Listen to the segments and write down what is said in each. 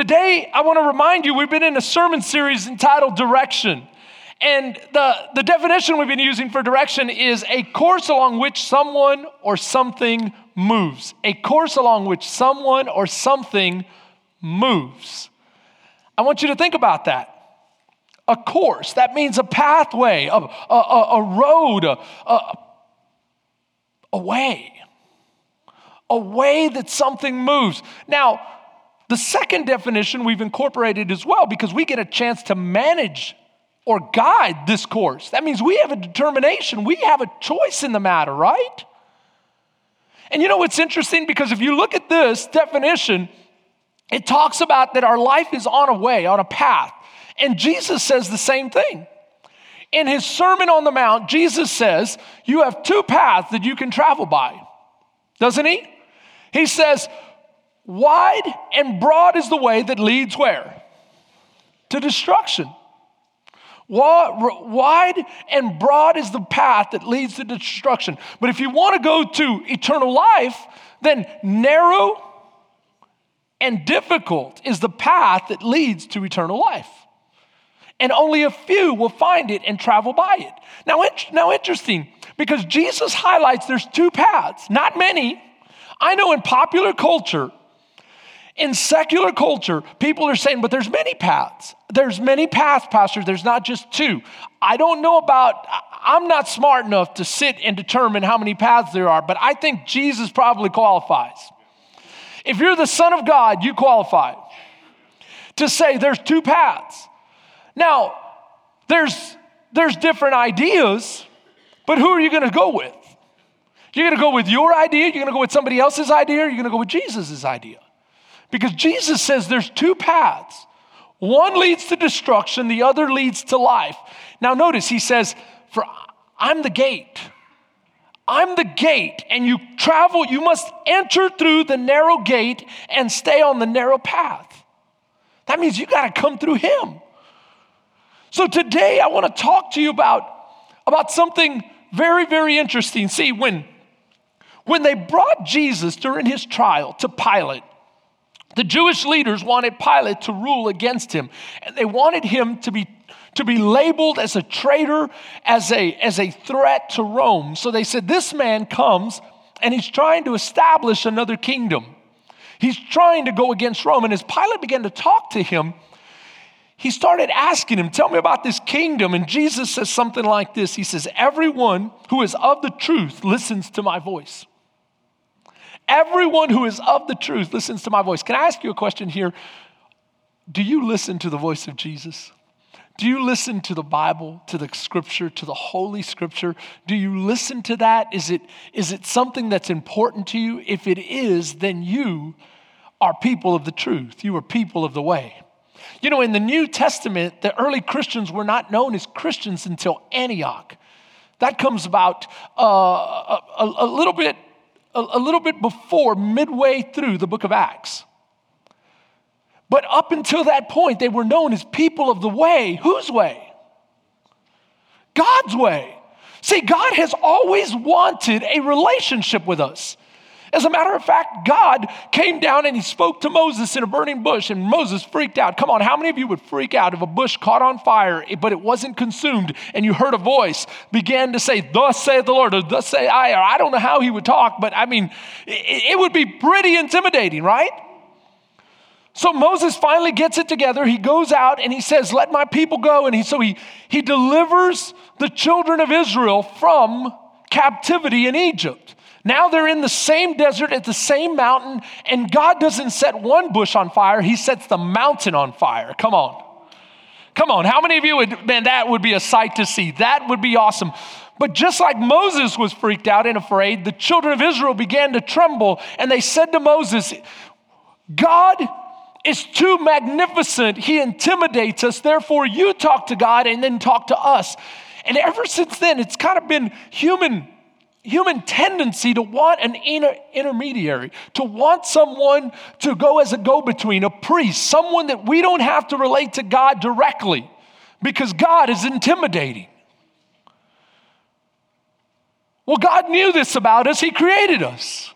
today I want to remind you we've been in a sermon series entitled Direction. And the, the definition we've been using for direction is a course along which someone or something moves. A course along which someone or something moves. I want you to think about that. A course, that means a pathway, a, a, a road, a, a, a way. A way that something moves. Now, the second definition we've incorporated as well because we get a chance to manage or guide this course. That means we have a determination, we have a choice in the matter, right? And you know what's interesting? Because if you look at this definition, it talks about that our life is on a way, on a path. And Jesus says the same thing. In his Sermon on the Mount, Jesus says, You have two paths that you can travel by, doesn't he? He says, Wide and broad is the way that leads where? To destruction. Wide and broad is the path that leads to destruction. But if you want to go to eternal life, then narrow and difficult is the path that leads to eternal life. And only a few will find it and travel by it. Now, now interesting, because Jesus highlights there's two paths, not many. I know in popular culture, in secular culture, people are saying, but there's many paths. There's many paths, Pastor. There's not just two. I don't know about, I'm not smart enough to sit and determine how many paths there are, but I think Jesus probably qualifies. If you're the Son of God, you qualify to say there's two paths. Now, there's, there's different ideas, but who are you going to go with? You're going to go with your idea, you're going to go with somebody else's idea, you're going to go with Jesus' idea. Because Jesus says there's two paths. One leads to destruction, the other leads to life. Now, notice he says, For I'm the gate. I'm the gate, and you travel, you must enter through the narrow gate and stay on the narrow path. That means you got to come through him. So today I want to talk to you about, about something very, very interesting. See, when, when they brought Jesus during his trial to Pilate, the Jewish leaders wanted Pilate to rule against him, and they wanted him to be, to be labeled as a traitor, as a, as a threat to Rome. So they said, This man comes and he's trying to establish another kingdom. He's trying to go against Rome. And as Pilate began to talk to him, he started asking him, Tell me about this kingdom. And Jesus says something like this He says, Everyone who is of the truth listens to my voice. Everyone who is of the truth listens to my voice. Can I ask you a question here? Do you listen to the voice of Jesus? Do you listen to the Bible, to the scripture, to the Holy Scripture? Do you listen to that? Is it, is it something that's important to you? If it is, then you are people of the truth. You are people of the way. You know, in the New Testament, the early Christians were not known as Christians until Antioch. That comes about uh, a, a, little bit a, a little bit before, midway through the book of Acts. But up until that point, they were known as people of the way. Whose way? God's way. See, God has always wanted a relationship with us. As a matter of fact, God came down and he spoke to Moses in a burning bush, and Moses freaked out. Come on, how many of you would freak out if a bush caught on fire, but it wasn't consumed, and you heard a voice begin to say, Thus saith the Lord, or thus say I, or I don't know how he would talk, but I mean, it, it would be pretty intimidating, right? So Moses finally gets it together. He goes out and he says, Let my people go. And he, so he, he delivers the children of Israel from captivity in Egypt. Now they're in the same desert at the same mountain, and God doesn't set one bush on fire, He sets the mountain on fire. Come on. Come on. How many of you would, man, that would be a sight to see? That would be awesome. But just like Moses was freaked out and afraid, the children of Israel began to tremble, and they said to Moses, God is too magnificent. He intimidates us. Therefore, you talk to God and then talk to us. And ever since then, it's kind of been human human tendency to want an inter- intermediary, to want someone to go as a go between, a priest, someone that we don't have to relate to God directly because God is intimidating. Well, God knew this about us, He created us.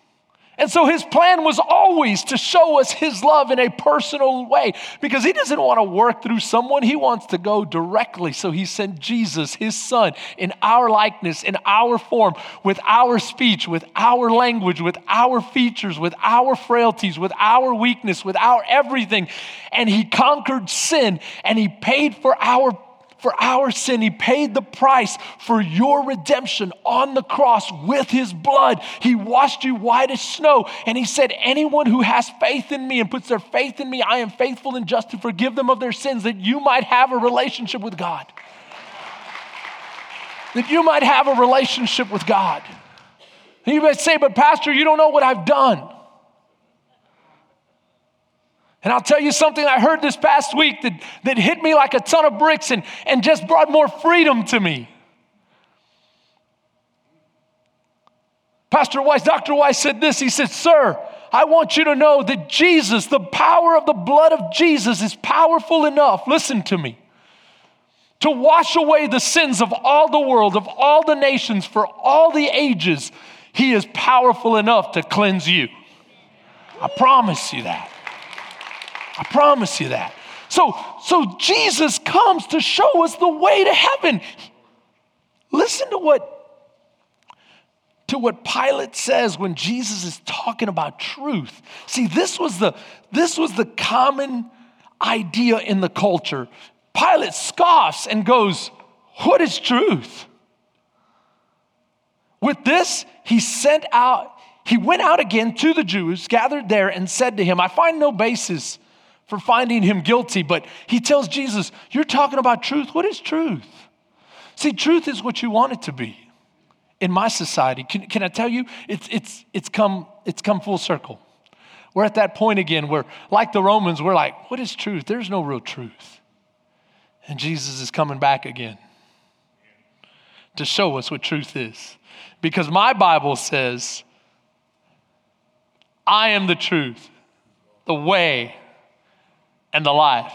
And so his plan was always to show us his love in a personal way because he doesn't want to work through someone. He wants to go directly. So he sent Jesus, his son, in our likeness, in our form, with our speech, with our language, with our features, with our frailties, with our weakness, with our everything. And he conquered sin and he paid for our for our sin. He paid the price for your redemption on the cross with his blood. He washed you white as snow. And he said, Anyone who has faith in me and puts their faith in me, I am faithful and just to forgive them of their sins, that you might have a relationship with God. That you might have a relationship with God. And you might say, But Pastor, you don't know what I've done. And I'll tell you something I heard this past week that, that hit me like a ton of bricks and, and just brought more freedom to me. Pastor Weiss, Dr. Weiss said this. He said, Sir, I want you to know that Jesus, the power of the blood of Jesus, is powerful enough. Listen to me. To wash away the sins of all the world, of all the nations, for all the ages. He is powerful enough to cleanse you. I promise you that. I promise you that. So, so Jesus comes to show us the way to heaven. Listen to what to what Pilate says when Jesus is talking about truth. See, this was the this was the common idea in the culture. Pilate scoffs and goes, "What is truth?" With this, he sent out he went out again to the Jews gathered there and said to him, I find no basis for finding him guilty, but he tells Jesus, You're talking about truth. What is truth? See, truth is what you want it to be in my society. Can, can I tell you, it's, it's, it's, come, it's come full circle. We're at that point again where, like the Romans, we're like, What is truth? There's no real truth. And Jesus is coming back again to show us what truth is. Because my Bible says, I am the truth, the way, and the life.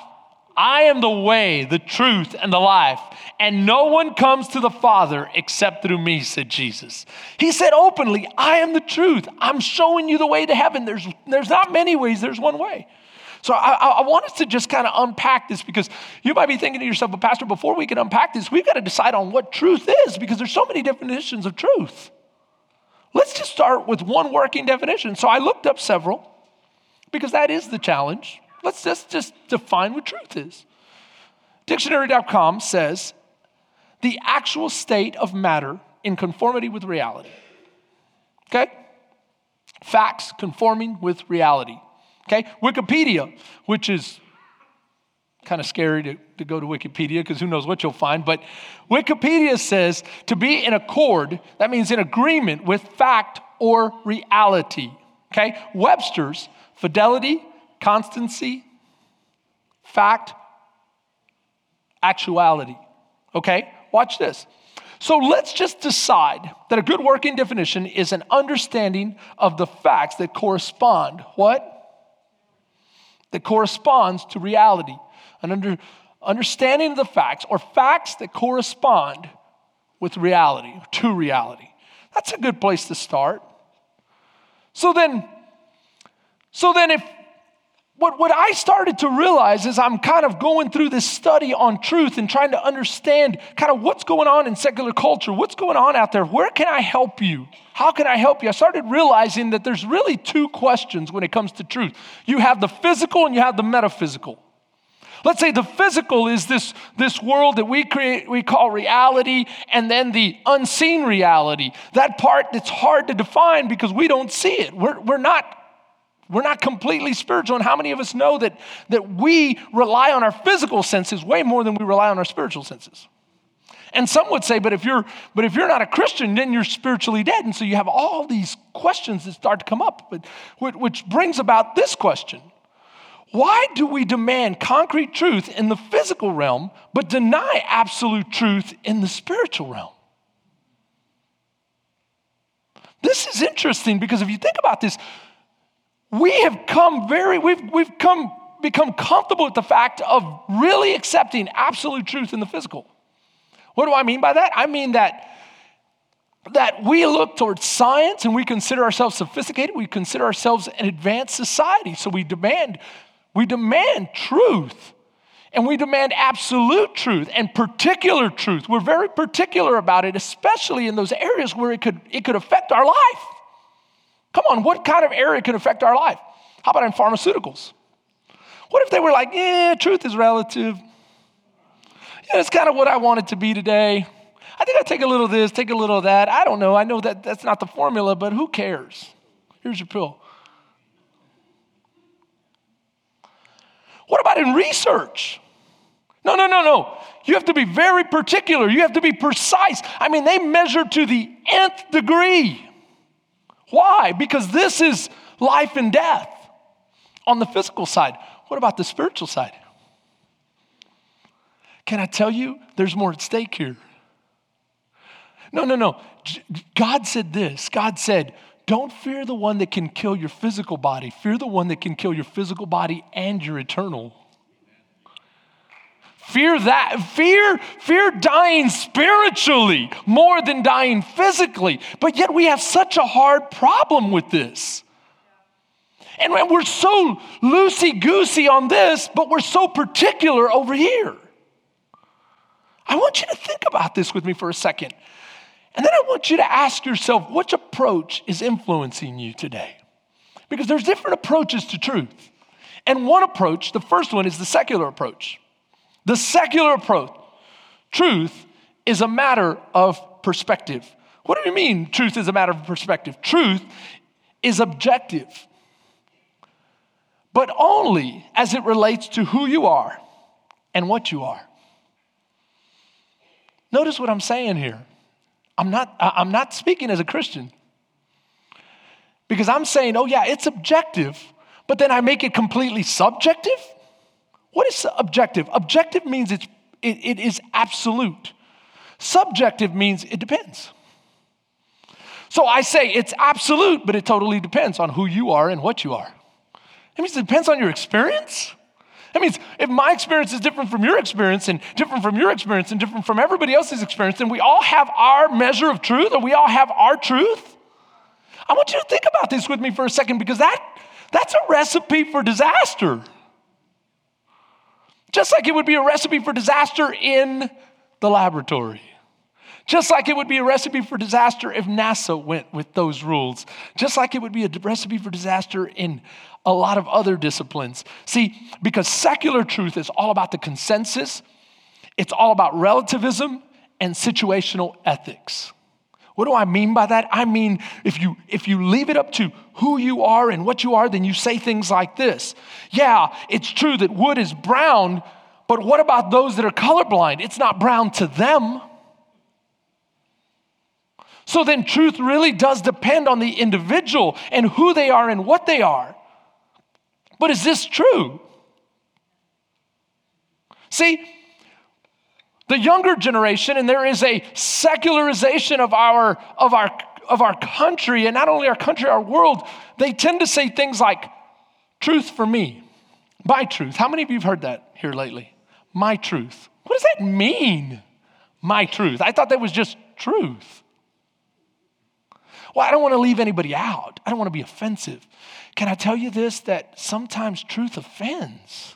I am the way, the truth, and the life. And no one comes to the Father except through me, said Jesus. He said openly, I am the truth. I'm showing you the way to heaven. There's, there's not many ways, there's one way. So I, I want us to just kind of unpack this because you might be thinking to yourself, but Pastor, before we can unpack this, we've got to decide on what truth is because there's so many definitions of truth. Let's just start with one working definition. So I looked up several because that is the challenge. Let's just, just define what truth is. Dictionary.com says the actual state of matter in conformity with reality. Okay? Facts conforming with reality. Okay? Wikipedia, which is kind of scary to, to go to Wikipedia because who knows what you'll find. But Wikipedia says to be in accord, that means in agreement with fact or reality. Okay? Webster's, fidelity, constancy, fact, actuality. Okay? Watch this. So let's just decide that a good working definition is an understanding of the facts that correspond. What? That corresponds to reality. An under, understanding of the facts or facts that correspond with reality, to reality. That's a good place to start. So then, so then if what, what I started to realize is I'm kind of going through this study on truth and trying to understand kind of what's going on in secular culture, what's going on out there, where can I help you? How can I help you? I started realizing that there's really two questions when it comes to truth. You have the physical and you have the metaphysical. Let's say the physical is this, this world that we create, we call reality, and then the unseen reality. That part that's hard to define because we don't see it. We're, we're not we're not completely spiritual. And how many of us know that, that we rely on our physical senses way more than we rely on our spiritual senses? And some would say, but if you're but if you're not a Christian, then you're spiritually dead. And so you have all these questions that start to come up, but, which brings about this question. Why do we demand concrete truth in the physical realm, but deny absolute truth in the spiritual realm? This is interesting because if you think about this, we have come very, we've, we've come, become comfortable with the fact of really accepting absolute truth in the physical. What do I mean by that? I mean that that we look towards science and we consider ourselves sophisticated, we consider ourselves an advanced society. So we demand, we demand truth. And we demand absolute truth and particular truth. We're very particular about it, especially in those areas where it could, it could affect our life. Come on, what kind of area can affect our life? How about in pharmaceuticals? What if they were like, yeah, truth is relative? Yeah, it's kind of what I want it to be today. I think I take a little of this, take a little of that. I don't know. I know that that's not the formula, but who cares? Here's your pill. What about in research? No, no, no, no. You have to be very particular. You have to be precise. I mean, they measure to the nth degree. Why? Because this is life and death on the physical side. What about the spiritual side? Can I tell you, there's more at stake here. No, no, no. God said this God said, don't fear the one that can kill your physical body, fear the one that can kill your physical body and your eternal. Fear that, fear, fear dying spiritually more than dying physically. But yet we have such a hard problem with this. And we're so loosey goosey on this, but we're so particular over here. I want you to think about this with me for a second. And then I want you to ask yourself which approach is influencing you today? Because there's different approaches to truth. And one approach, the first one, is the secular approach. The secular approach, truth is a matter of perspective. What do you mean, truth is a matter of perspective? Truth is objective, but only as it relates to who you are and what you are. Notice what I'm saying here. I'm not, I'm not speaking as a Christian. Because I'm saying, oh, yeah, it's objective, but then I make it completely subjective? What is objective? Objective means it's, it, it is absolute. Subjective means it depends. So I say it's absolute, but it totally depends on who you are and what you are. It means it depends on your experience. That means if my experience is different from your experience and different from your experience and different from everybody else's experience, then we all have our measure of truth or we all have our truth. I want you to think about this with me for a second because that, that's a recipe for disaster. Just like it would be a recipe for disaster in the laboratory. Just like it would be a recipe for disaster if NASA went with those rules. Just like it would be a recipe for disaster in a lot of other disciplines. See, because secular truth is all about the consensus, it's all about relativism and situational ethics. What do I mean by that? I mean, if you, if you leave it up to who you are and what you are, then you say things like this Yeah, it's true that wood is brown, but what about those that are colorblind? It's not brown to them. So then, truth really does depend on the individual and who they are and what they are. But is this true? See, the younger generation, and there is a secularization of our, of our, of our country, and not only our country, our world, they tend to say things like, truth for me, my truth. How many of you have heard that here lately? My truth. What does that mean? My truth. I thought that was just truth. Well, I don't want to leave anybody out. I don't want to be offensive. Can I tell you this that sometimes truth offends?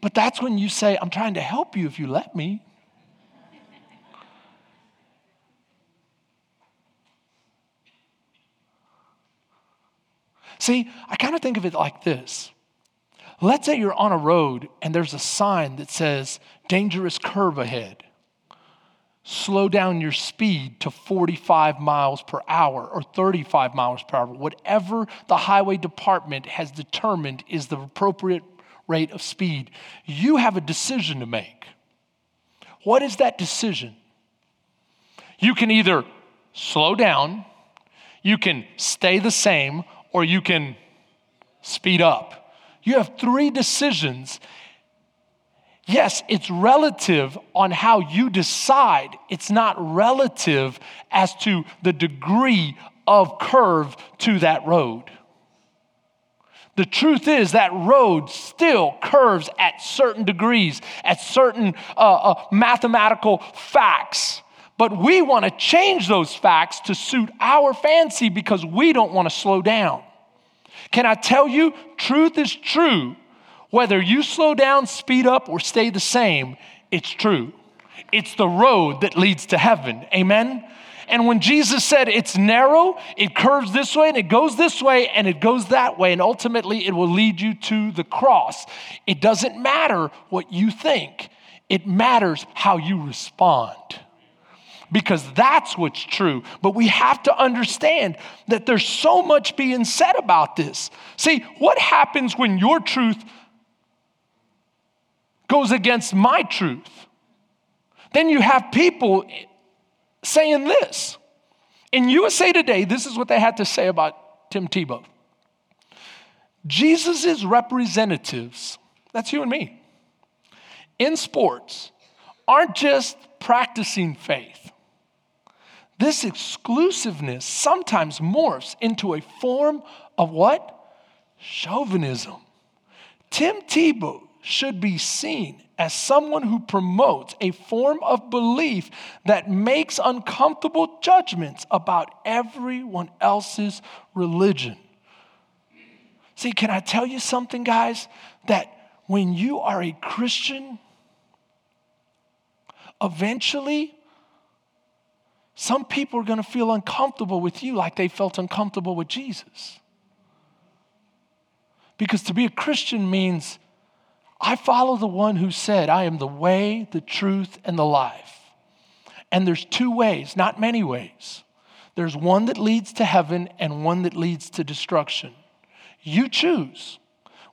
But that's when you say, I'm trying to help you if you let me. See, I kind of think of it like this. Let's say you're on a road and there's a sign that says, dangerous curve ahead slow down your speed to 45 miles per hour or 35 miles per hour, whatever the highway department has determined is the appropriate rate of speed. You have a decision to make. What is that decision? You can either slow down, you can stay the same, or you can speed up. You have three decisions Yes, it's relative on how you decide. It's not relative as to the degree of curve to that road. The truth is that road still curves at certain degrees, at certain uh, uh, mathematical facts. But we want to change those facts to suit our fancy because we don't want to slow down. Can I tell you, truth is true. Whether you slow down, speed up, or stay the same, it's true. It's the road that leads to heaven. Amen? And when Jesus said it's narrow, it curves this way and it goes this way and it goes that way, and ultimately it will lead you to the cross. It doesn't matter what you think, it matters how you respond. Because that's what's true. But we have to understand that there's so much being said about this. See, what happens when your truth goes against my truth? Then you have people saying this. In USA Today, this is what they had to say about Tim Tebow. Jesus' representatives, that's you and me, in sports aren't just practicing faith. This exclusiveness sometimes morphs into a form of what? Chauvinism. Tim Tebow should be seen as someone who promotes a form of belief that makes uncomfortable judgments about everyone else's religion. See, can I tell you something, guys? That when you are a Christian, eventually, some people are going to feel uncomfortable with you like they felt uncomfortable with Jesus. Because to be a Christian means I follow the one who said, I am the way, the truth, and the life. And there's two ways, not many ways. There's one that leads to heaven and one that leads to destruction. You choose.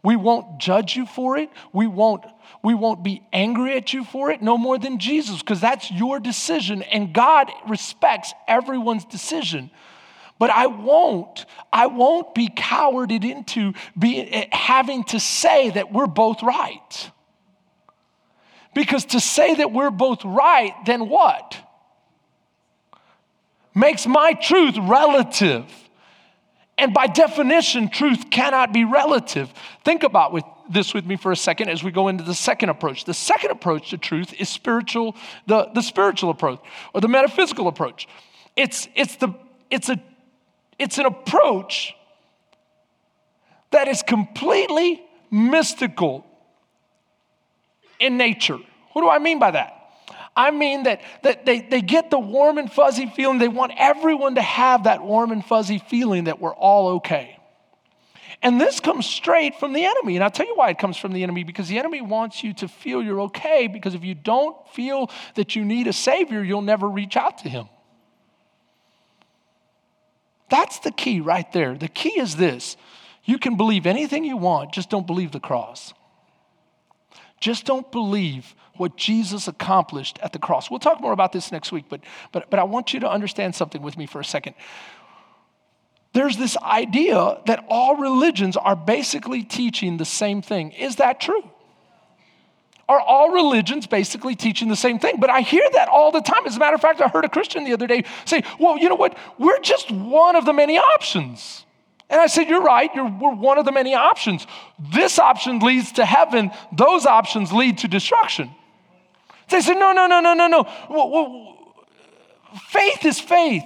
We won't judge you for it. We won't, we won't be angry at you for it, no more than Jesus, because that's your decision. And God respects everyone's decision. But I won't, I won't be cowarded into be, eh, having to say that we're both right. Because to say that we're both right, then what? Makes my truth relative. And by definition, truth cannot be relative. Think about with this with me for a second as we go into the second approach. The second approach to truth is spiritual, the, the spiritual approach or the metaphysical approach. It's, it's, the, it's a it's an approach that is completely mystical in nature. What do I mean by that? I mean that, that they, they get the warm and fuzzy feeling. They want everyone to have that warm and fuzzy feeling that we're all okay. And this comes straight from the enemy. And I'll tell you why it comes from the enemy because the enemy wants you to feel you're okay because if you don't feel that you need a savior, you'll never reach out to him. That's the key right there. The key is this you can believe anything you want, just don't believe the cross. Just don't believe what Jesus accomplished at the cross. We'll talk more about this next week, but, but, but I want you to understand something with me for a second. There's this idea that all religions are basically teaching the same thing. Is that true? Are all religions basically teaching the same thing? But I hear that all the time. As a matter of fact, I heard a Christian the other day say, Well, you know what? We're just one of the many options. And I said, You're right, You're, we're one of the many options. This option leads to heaven, those options lead to destruction. They said, No, no, no, no, no, no. Well, well, faith is faith.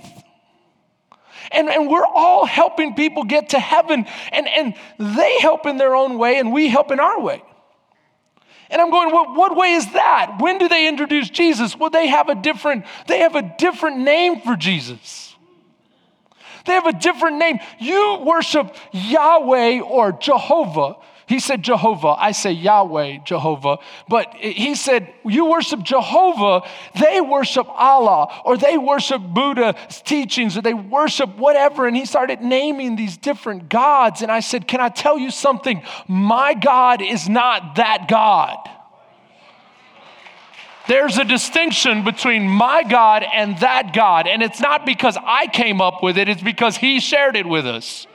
And, and we're all helping people get to heaven, and, and they help in their own way, and we help in our way. And I'm going, what, what way is that? When do they introduce Jesus? Well, they have a different, they have a different name for Jesus. They have a different name. You worship Yahweh or Jehovah. He said Jehovah. I say Yahweh, Jehovah. But he said, You worship Jehovah, they worship Allah, or they worship Buddha's teachings, or they worship whatever. And he started naming these different gods. And I said, Can I tell you something? My God is not that God. There's a distinction between my God and that God. And it's not because I came up with it, it's because He shared it with us.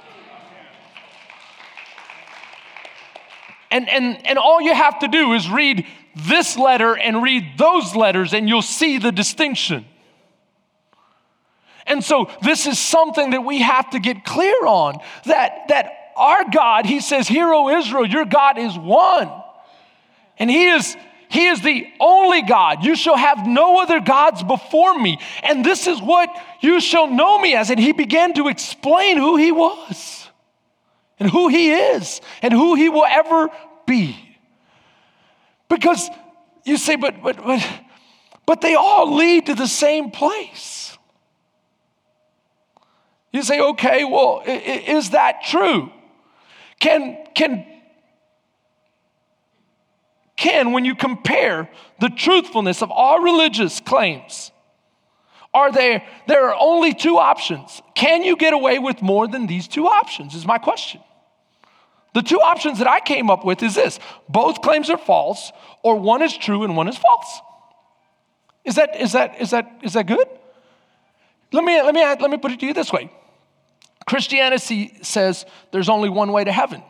And, and, and all you have to do is read this letter and read those letters, and you'll see the distinction. And so, this is something that we have to get clear on that, that our God, He says, Hear, O Israel, your God is one. And He is He is the only God. You shall have no other gods before me. And this is what you shall know me as. And he began to explain who he was and who he is and who he will ever be. Because you say, but, but, but, but they all lead to the same place. You say, okay, well, is that true? Can, can, can, when you compare the truthfulness of all religious claims, are there, there are only two options. Can you get away with more than these two options? Is my question. The two options that I came up with is this both claims are false, or one is true and one is false. Is that, is that, is that, is that good? Let me, let, me, let me put it to you this way Christianity says there's only one way to heaven.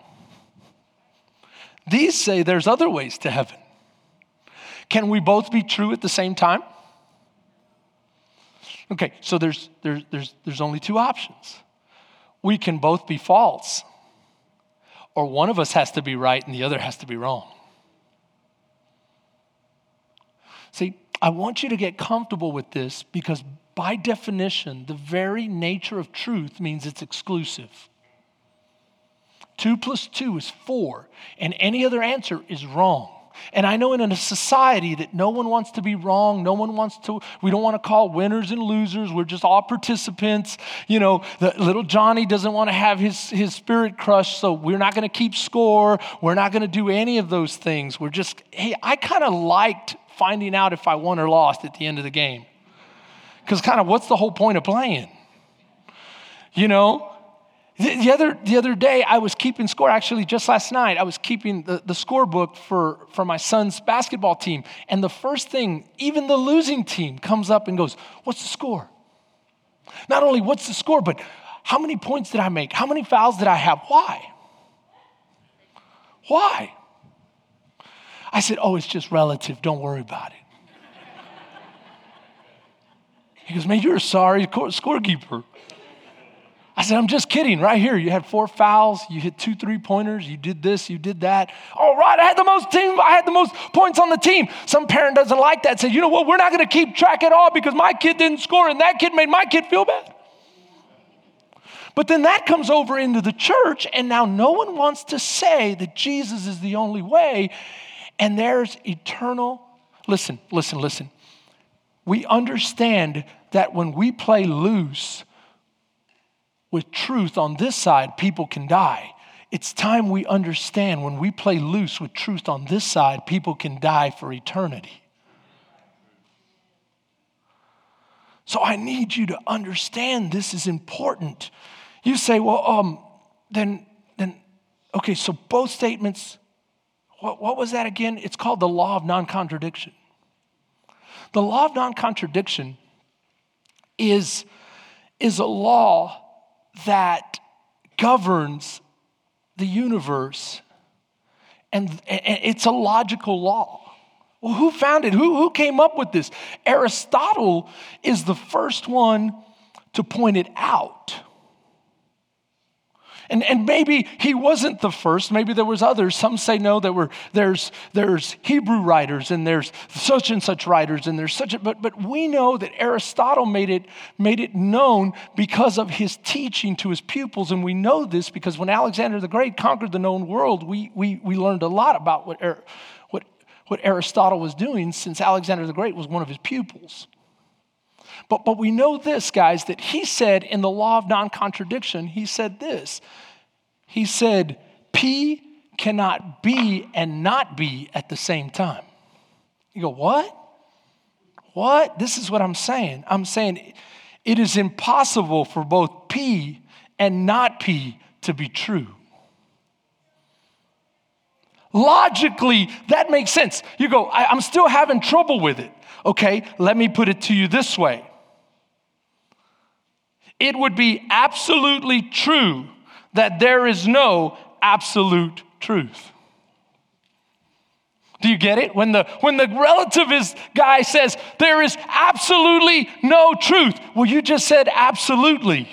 These say there's other ways to heaven. Can we both be true at the same time? Okay, so there's, there's, there's, there's only two options. We can both be false, or one of us has to be right and the other has to be wrong. See, I want you to get comfortable with this because, by definition, the very nature of truth means it's exclusive. Two plus two is four, and any other answer is wrong. And I know in a society that no one wants to be wrong, no one wants to, we don't want to call winners and losers, we're just all participants. You know, the little Johnny doesn't want to have his, his spirit crushed, so we're not going to keep score. We're not going to do any of those things. We're just, hey, I kind of liked finding out if I won or lost at the end of the game. Because kind of what's the whole point of playing? You know? The, the, other, the other day, I was keeping score, actually, just last night, I was keeping the, the scorebook for, for my son's basketball team. And the first thing, even the losing team comes up and goes, What's the score? Not only what's the score, but how many points did I make? How many fouls did I have? Why? Why? I said, Oh, it's just relative. Don't worry about it. He goes, Man, you're a sorry scorekeeper. I said, I'm just kidding. Right here, you had four fouls, you hit two three pointers, you did this, you did that. All right, I had the most team, I had the most points on the team. Some parent doesn't like that. Say, you know what, we're not gonna keep track at all because my kid didn't score and that kid made my kid feel bad. But then that comes over into the church, and now no one wants to say that Jesus is the only way, and there's eternal. Listen, listen, listen. We understand that when we play loose, with truth on this side, people can die. It's time we understand when we play loose with truth on this side, people can die for eternity. So I need you to understand this is important. You say, well, um, then, then, okay, so both statements, what, what was that again? It's called the law of non contradiction. The law of non contradiction is, is a law that governs the universe. And, it's a logical law. Well, who found it? Who, who came up with this? Aristotle is the first one to point it out. And, and maybe he wasn't the first, maybe there was others. Some say no, there were, there's, there's Hebrew writers and there's such and such writers and there's such a, but, but we know that Aristotle made it, made it known because of his teaching to his pupils. And we know this because when Alexander the Great conquered the known world, we, we, we learned a lot about what, what, what Aristotle was doing since Alexander the Great was one of his pupils. But, but we know this, guys, that he said in the law of non contradiction, he said this. He said, P cannot be and not be at the same time. You go, what? What? This is what I'm saying. I'm saying it is impossible for both P and not P to be true. Logically, that makes sense. You go, I, am still having trouble with it. Okay, let me put it to you this way it would be absolutely true that there is no absolute truth. Do you get it? When the, when the relativist guy says there is absolutely no truth, well, you just said absolutely.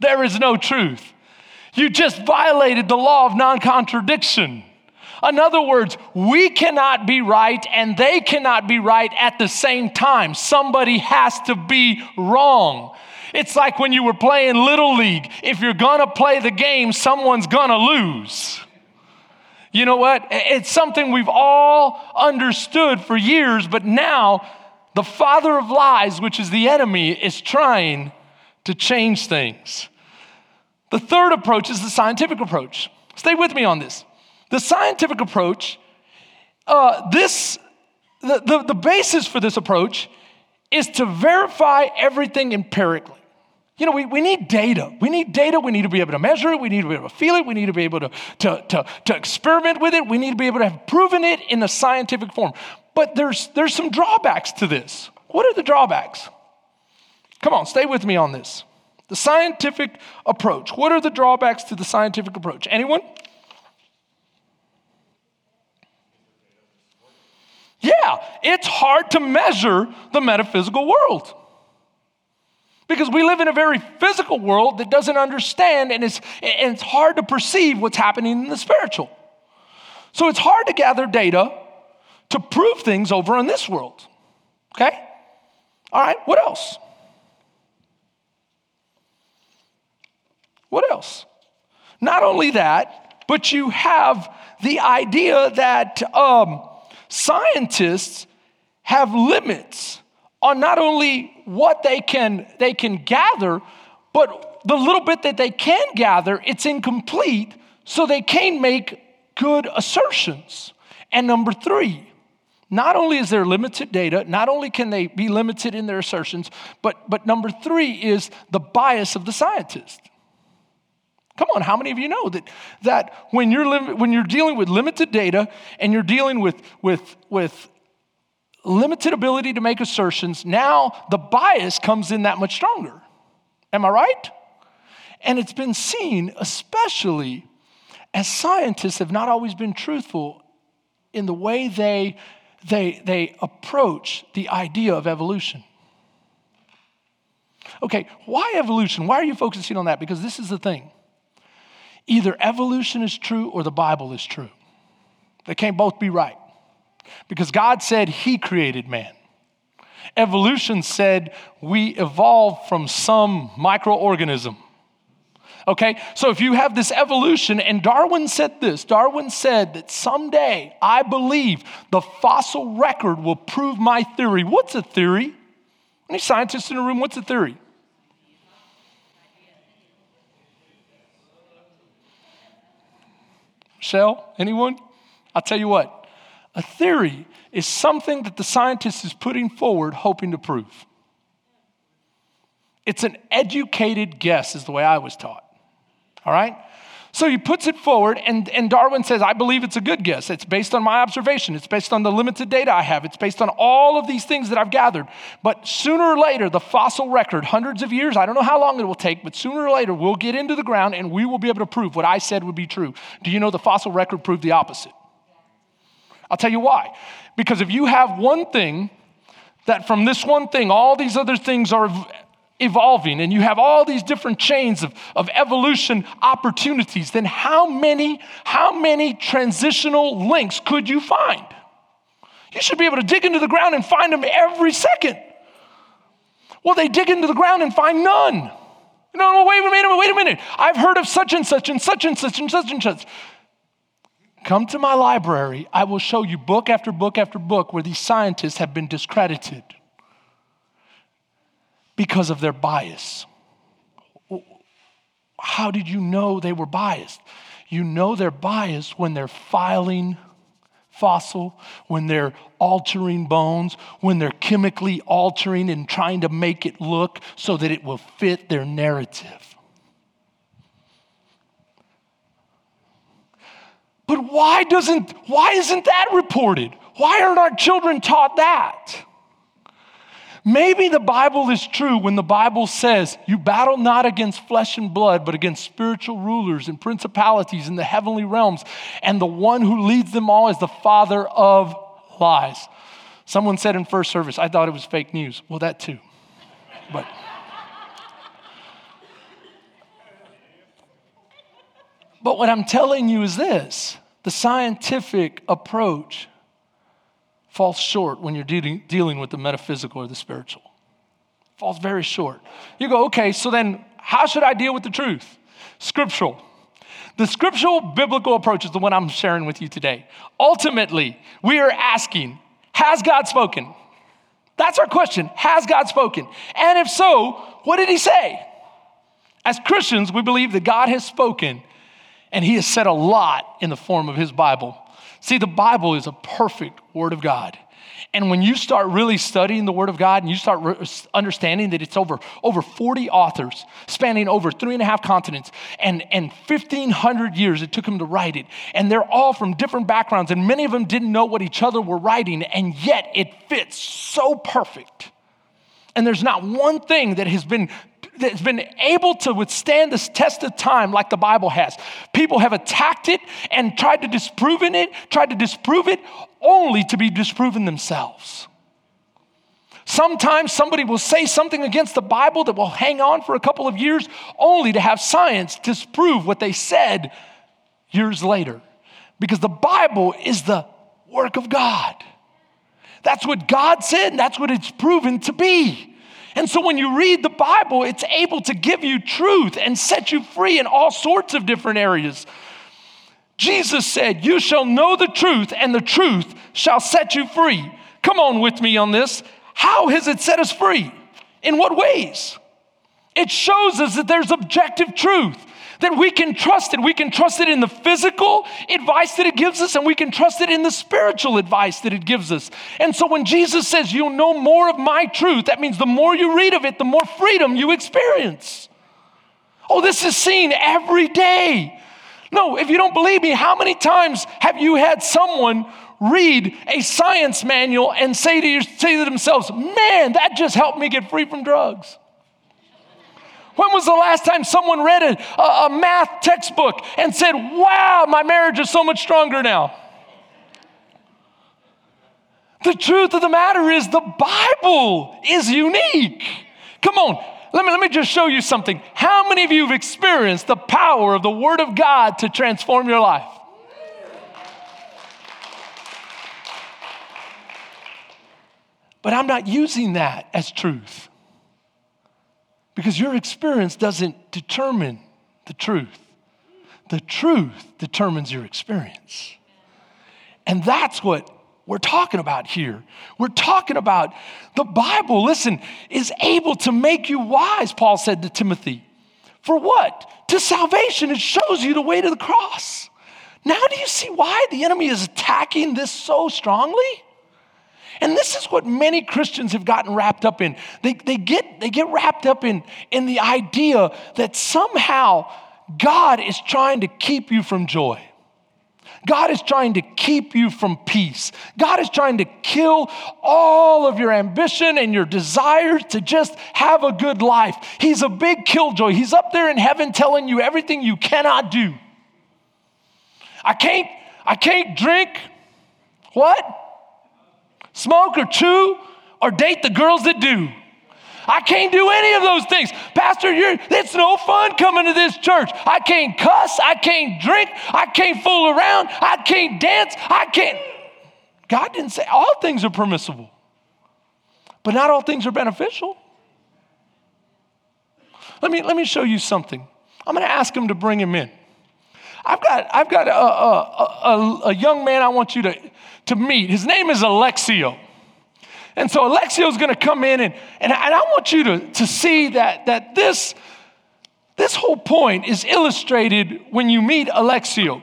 There is no truth. You just violated the law of non contradiction. In other words, we cannot be right and they cannot be right at the same time. Somebody has to be wrong. It's like when you were playing Little League. If you're gonna play the game, someone's gonna lose. You know what? It's something we've all understood for years, but now the father of lies, which is the enemy, is trying to change things. The third approach is the scientific approach. Stay with me on this. The scientific approach, uh, this, the, the, the basis for this approach is to verify everything empirically. You know, we, we need data. We need data. We need to be able to measure it. We need to be able to feel it. We need to be able to, to, to, to experiment with it. We need to be able to have proven it in a scientific form. But there's, there's some drawbacks to this. What are the drawbacks? Come on, stay with me on this. The scientific approach. What are the drawbacks to the scientific approach? Anyone? Yeah, it's hard to measure the metaphysical world. Because we live in a very physical world that doesn't understand and it's, and it's hard to perceive what's happening in the spiritual. So it's hard to gather data to prove things over in this world. Okay? All right, what else? What else? Not only that, but you have the idea that um, scientists have limits on not only what they can, they can gather, but the little bit that they can gather, it's incomplete, so they can't make good assertions. And number three, not only is there limited data, not only can they be limited in their assertions, but, but number three is the bias of the scientist. Come on, how many of you know that, that when, you're when you're dealing with limited data and you're dealing with, with, with limited ability to make assertions, now the bias comes in that much stronger. Am I right? And it's been seen, especially as scientists have not always been truthful in the way they, they, they approach the idea of evolution. Okay, why evolution? Why are you focusing on that? Because this is the thing either evolution is true or the Bible is true. They can't both be right. Because God said He created man. Evolution said we evolved from some microorganism. Okay, so if you have this evolution, and Darwin said this Darwin said that someday I believe the fossil record will prove my theory. What's a theory? Any scientists in the room, what's a theory? Michelle, anyone? I'll tell you what, a theory is something that the scientist is putting forward hoping to prove. It's an educated guess, is the way I was taught. All right? So he puts it forward, and, and Darwin says, I believe it's a good guess. It's based on my observation, it's based on the limited data I have, it's based on all of these things that I've gathered. But sooner or later, the fossil record, hundreds of years, I don't know how long it will take, but sooner or later, we'll get into the ground and we will be able to prove what I said would be true. Do you know the fossil record proved the opposite? I'll tell you why. Because if you have one thing, that from this one thing, all these other things are evolving, and you have all these different chains of, of evolution opportunities, then how many, how many transitional links could you find? You should be able to dig into the ground and find them every second. Well, they dig into the ground and find none. No, no, wait a minute, wait a minute. I've heard of such and such and such and such and such and such. Come to my library. I will show you book after book after book where these scientists have been discredited because of their bias. How did you know they were biased? You know they're biased when they're filing fossil, when they're altering bones, when they're chemically altering and trying to make it look so that it will fit their narrative. But why doesn't why isn't that reported? Why aren't our children taught that? Maybe the Bible is true when the Bible says you battle not against flesh and blood, but against spiritual rulers and principalities in the heavenly realms, and the one who leads them all is the father of lies. Someone said in first service, I thought it was fake news. Well, that too. But But what I'm telling you is this the scientific approach falls short when you're dealing, dealing with the metaphysical or the spiritual. Falls very short. You go, okay, so then how should I deal with the truth? Scriptural. The scriptural biblical approach is the one I'm sharing with you today. Ultimately, we are asking, has God spoken? That's our question. Has God spoken? And if so, what did he say? As Christians, we believe that God has spoken and he has said a lot in the form of his Bible. See, the Bible is a perfect word of God. And when you start really studying the Word of God and you start re- understanding that it's over, over 40 authors spanning over three and a half continents and, and 1,500 years it took them to write it. And they're all from different backgrounds, and many of them didn't know what each other were writing, and yet it fits so perfect. And there's not one thing that has been that's been able to withstand this test of time like the Bible has. People have attacked it and tried to disprove it, tried to disprove it, only to be disproven themselves. Sometimes somebody will say something against the Bible that will hang on for a couple of years, only to have science disprove what they said years later. Because the Bible is the work of God. That's what God said, and that's what it's proven to be. And so when you read the Bible, it's able to give you truth and set you free in all sorts of different areas. Jesus said, You shall know the truth, and the truth shall set you free. Come on with me on this. How has it set us free? In what ways? It shows us that there's objective truth, that we can trust it. We can trust it in the physical advice that it gives us, and we can trust it in the spiritual advice that it gives us. And so when Jesus says, You'll know more of my truth, that means the more you read of it, the more freedom you experience. Oh, this is seen every day. No, if you don't believe me, how many times have you had someone read a science manual and say to, your, say to themselves, man, that just helped me get free from drugs? When was the last time someone read a, a, math textbook and said, wow, my marriage is so much stronger now? The truth of the matter is, the Bible is unique. Come on, let me, let me just show you something. How many of you have experienced the power of the Word of God to transform your life? But I'm not using that as truth because your experience doesn't determine the truth. The truth determines your experience. And that's what we're talking about here. We're talking about the Bible, listen, is able to make you wise, Paul said to Timothy. For what? To salvation. It shows you the way to the cross. Now, do you see why the enemy is attacking this so strongly? And this is what many Christians have gotten wrapped up in. They, they, get, they get wrapped up in, in the idea that somehow God is trying to keep you from joy. God is trying to keep you from peace. God is trying to kill all of your ambition and your desires to just have a good life. He's a big killjoy. He's up there in heaven telling you everything you cannot do. I can't, I can't drink what? Smoke or chew or date the girls that do. I can't do any of those things. Pastor, you're, it's no fun coming to this church. I can't cuss. I can't drink. I can't fool around. I can't dance. I can't. God didn't say all things are permissible, but not all things are beneficial. Let me, let me show you something. I'm going to ask him to bring him in. I've got, I've got a, a, a, a young man I want you to, to meet. His name is Alexio. And so Alexio's to come in, and, and, and I want you to, to see that, that this, this whole point is illustrated when you meet Alexio.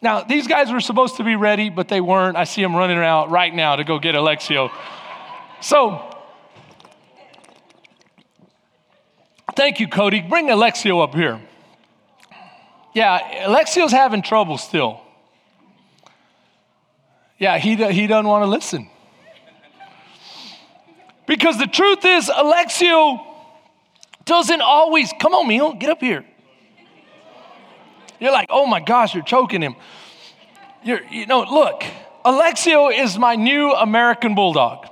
Now, these guys were supposed to be ready, but they weren't. I see them running around right now to go get Alexio. So, thank you, Cody. Bring Alexio up here. Yeah, Alexio's having trouble still. Yeah, he, he doesn't want to listen. Because the truth is, Alexio doesn't always, come on, Mio, get up here. You're like, oh my gosh, you're choking him. You're, you know, look, Alexio is my new American bulldog.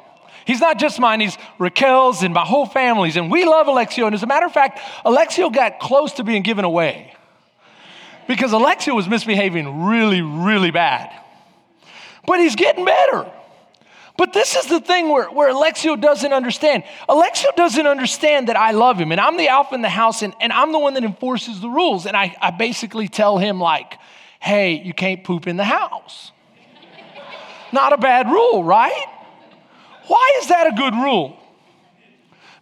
He's not just mine, he's Raquel's and my whole family's. And we love Alexio. And as a matter of fact, Alexio got close to being given away because Alexio was misbehaving really, really bad. But he's getting better. But this is the thing where, where Alexio doesn't understand. Alexio doesn't understand that I love him, and I'm the alpha in the house, and, and I'm the one that enforces the rules. And I, I basically tell him, like, hey, you can't poop in the house. Not a bad rule, right? Why is that a good rule?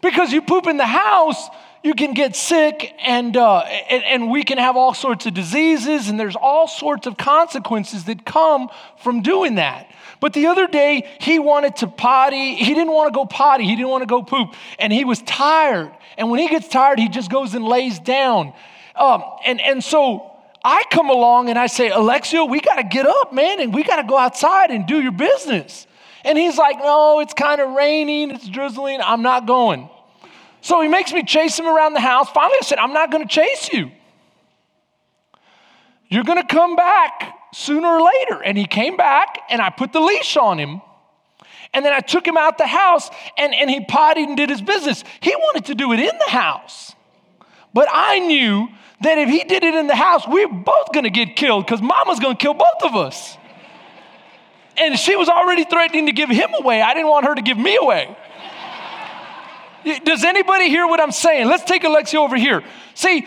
Because you poop in the house, you can get sick and, uh, and, and, we can have all sorts of diseases, and there's all sorts of consequences that come from doing that. But the other day, he wanted to potty. He didn't want to go potty. He didn't want to go poop. And he was tired. And when he gets tired, he just goes and lays down. Um, and, and so I come along and I say, Alexio, we got to get up, man, and we got to go outside and do your business. And he's like, No, it's kind of raining, it's drizzling, I'm not going. So he makes me chase him around the house. Finally, I said, I'm not going to chase you. You're going to come back sooner or later. And he came back, and I put the leash on him. And then I took him out the house, and, and he potted and did his business. He wanted to do it in the house. But I knew that if he did it in the house, we were both going to get killed because mama's going to kill both of us. And she was already threatening to give him away. I didn't want her to give me away. Does anybody hear what I'm saying? Let's take Alexio over here. See,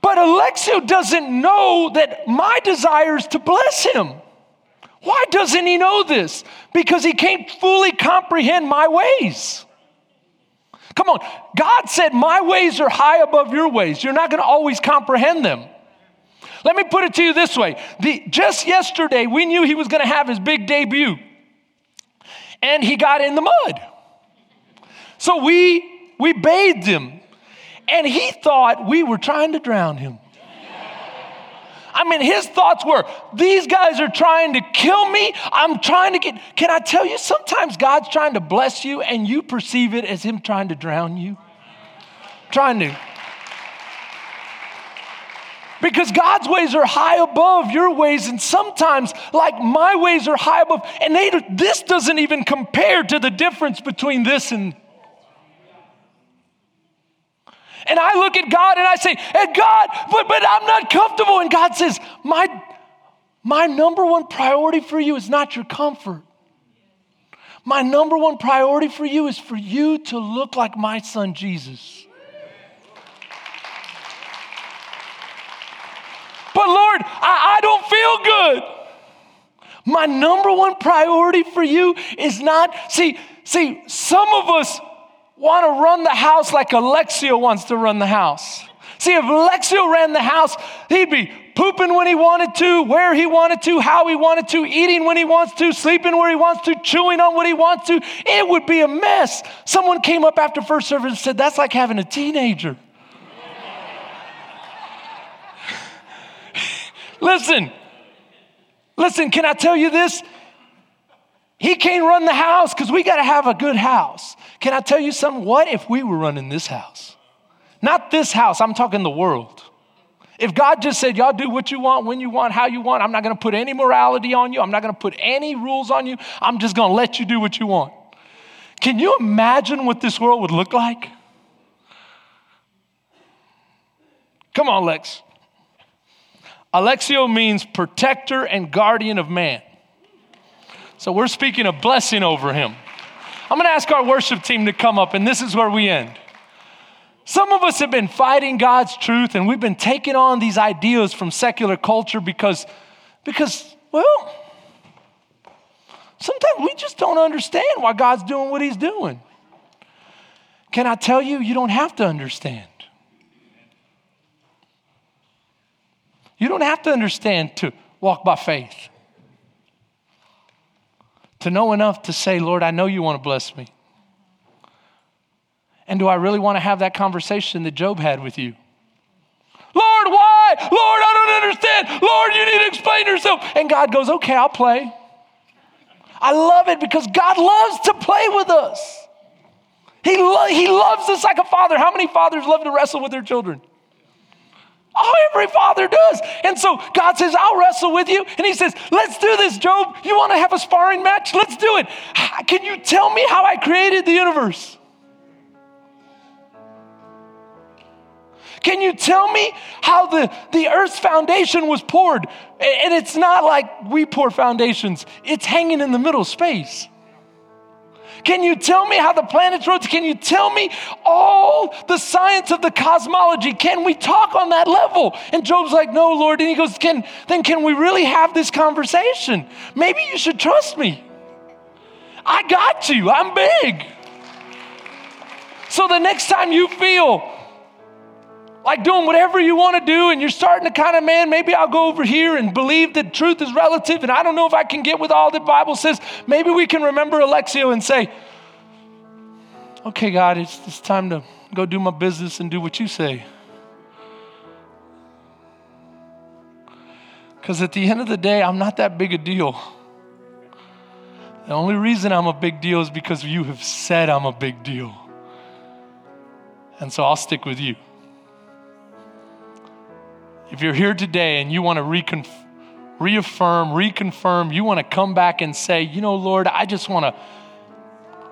but Alexio doesn't know that my desire is to bless him. Why doesn't he know this? Because he can't fully comprehend my ways. Come on, God said, My ways are high above your ways. You're not going to always comprehend them. Let me put it to you this way the, just yesterday, we knew he was going to have his big debut, and he got in the mud. So we, we bathed him, and he thought we were trying to drown him. I mean, his thoughts were, these guys are trying to kill me. I'm trying to get. Can I tell you, sometimes God's trying to bless you and you perceive it as Him trying to drown you? Trying to. Because God's ways are high above your ways, and sometimes, like my ways are high above, and they, this doesn't even compare to the difference between this and and I look at God and I say, hey, God, but, but I'm not comfortable. And God says, my, my number one priority for you is not your comfort. My number one priority for you is for you to look like my son Jesus. But Lord, I, I don't feel good. My number one priority for you is not, see, see, some of us want to run the house like Alexio wants to run the house. See, if Alexio ran the house, he'd be pooping when he wanted to, where he wanted to, how he wanted to, eating when he wants to, sleeping where he wants to, chewing on what he wants to. It would be a mess. Someone came up after first service and said, That's like having a teenager. listen, listen, can I tell you this? He can't run the house because we got to have a good house. Can I tell you something? What if we were running this house? Not this house, I'm talking the world. If God just said, Y'all do what you want, when you want, how you want, I'm not gonna put any morality on you, I'm not gonna put any rules on you, I'm just gonna let you do what you want. Can you imagine what this world would look like? Come on, Lex. Alexio means protector and guardian of man. So we're speaking a blessing over him. I'm going to ask our worship team to come up, and this is where we end. Some of us have been fighting God's truth, and we've been taking on these ideas from secular culture because, because well, sometimes we just don't understand why God's doing what He's doing. Can I tell you, you don't have to understand. You don't have to understand to walk by faith to know enough to say, Lord, I know you want to bless me. And do I really want to have that conversation that Job had with you? Lord, why? Lord, I don't understand. Lord, you need to explain yourself. And God goes, okay, I'll play. I love it because God loves to play with us. He, lo- he loves us like a father. How many fathers love to wrestle with their children? Oh, every father does. And so God says, I'll wrestle with you. And he says, Let's do this, Job. You want to have a sparring match? Let's do it. Can you tell me how I created the universe? Can you tell me how the, the earth's foundation was poured? And it's not like we pour foundations, it's hanging in the middle space. Can you tell me how the planets rotate? Can you tell me all the science of the cosmology? Can we talk on that level? And Job's like, No, Lord. And he goes, can, Then can we really have this conversation? Maybe you should trust me. I got you. I'm big. So the next time you feel like doing whatever you want to do and you're starting to kind of, man, maybe I'll go over here and believe that truth is relative and I don't know if I can get with all the Bible says, maybe we can remember Alexio and say, okay, God, it's, it's time to go do my business and do what you say. Because at the end of the day, I'm not that big a deal. The only reason I'm a big deal is because you have said I'm a big deal. And so I'll stick with you. If you're here today and you want to reconf- reaffirm, reconfirm, you want to come back and say, you know, Lord, I just want to,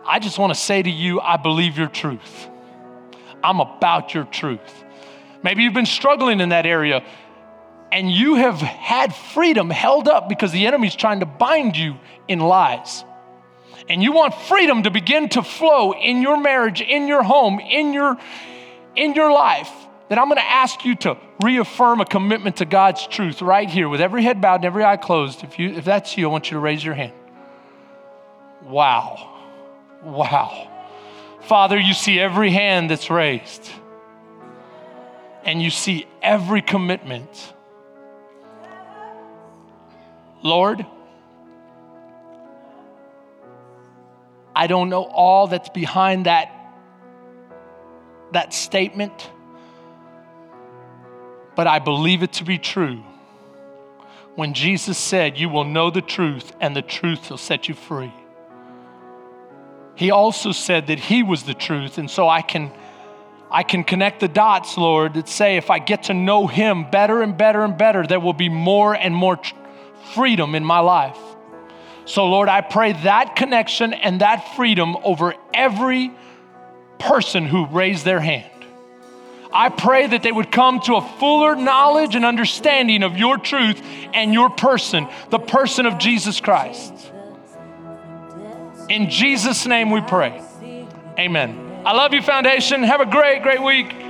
I just want to say to you, I believe your truth. I'm about your truth. Maybe you've been struggling in that area and you have had freedom held up because the enemy's trying to bind you in lies. And you want freedom to begin to flow in your marriage, in your home, in your in your life then I'm going to ask you to reaffirm a commitment to God's truth right here with every head bowed and every eye closed. If, you, if that's you, I want you to raise your hand. Wow. Wow. Father, you see every hand that's raised, and you see every commitment. Lord, I don't know all that's behind that, that statement but I believe it to be true. When Jesus said, You will know the truth, and the truth will set you free. He also said that He was the truth, and so I can. I can connect the dots, Lord, that say if I get to know Him better and better and better, there will be more and more tr- freedom in my life. So, Lord, I pray that connection and that freedom over every person who raised their hand. I pray that they would come to a fuller knowledge and understanding of your truth and your person, the person of Jesus Christ. In Jesus' name we pray. Amen. I love you, Foundation. Have a great, great week.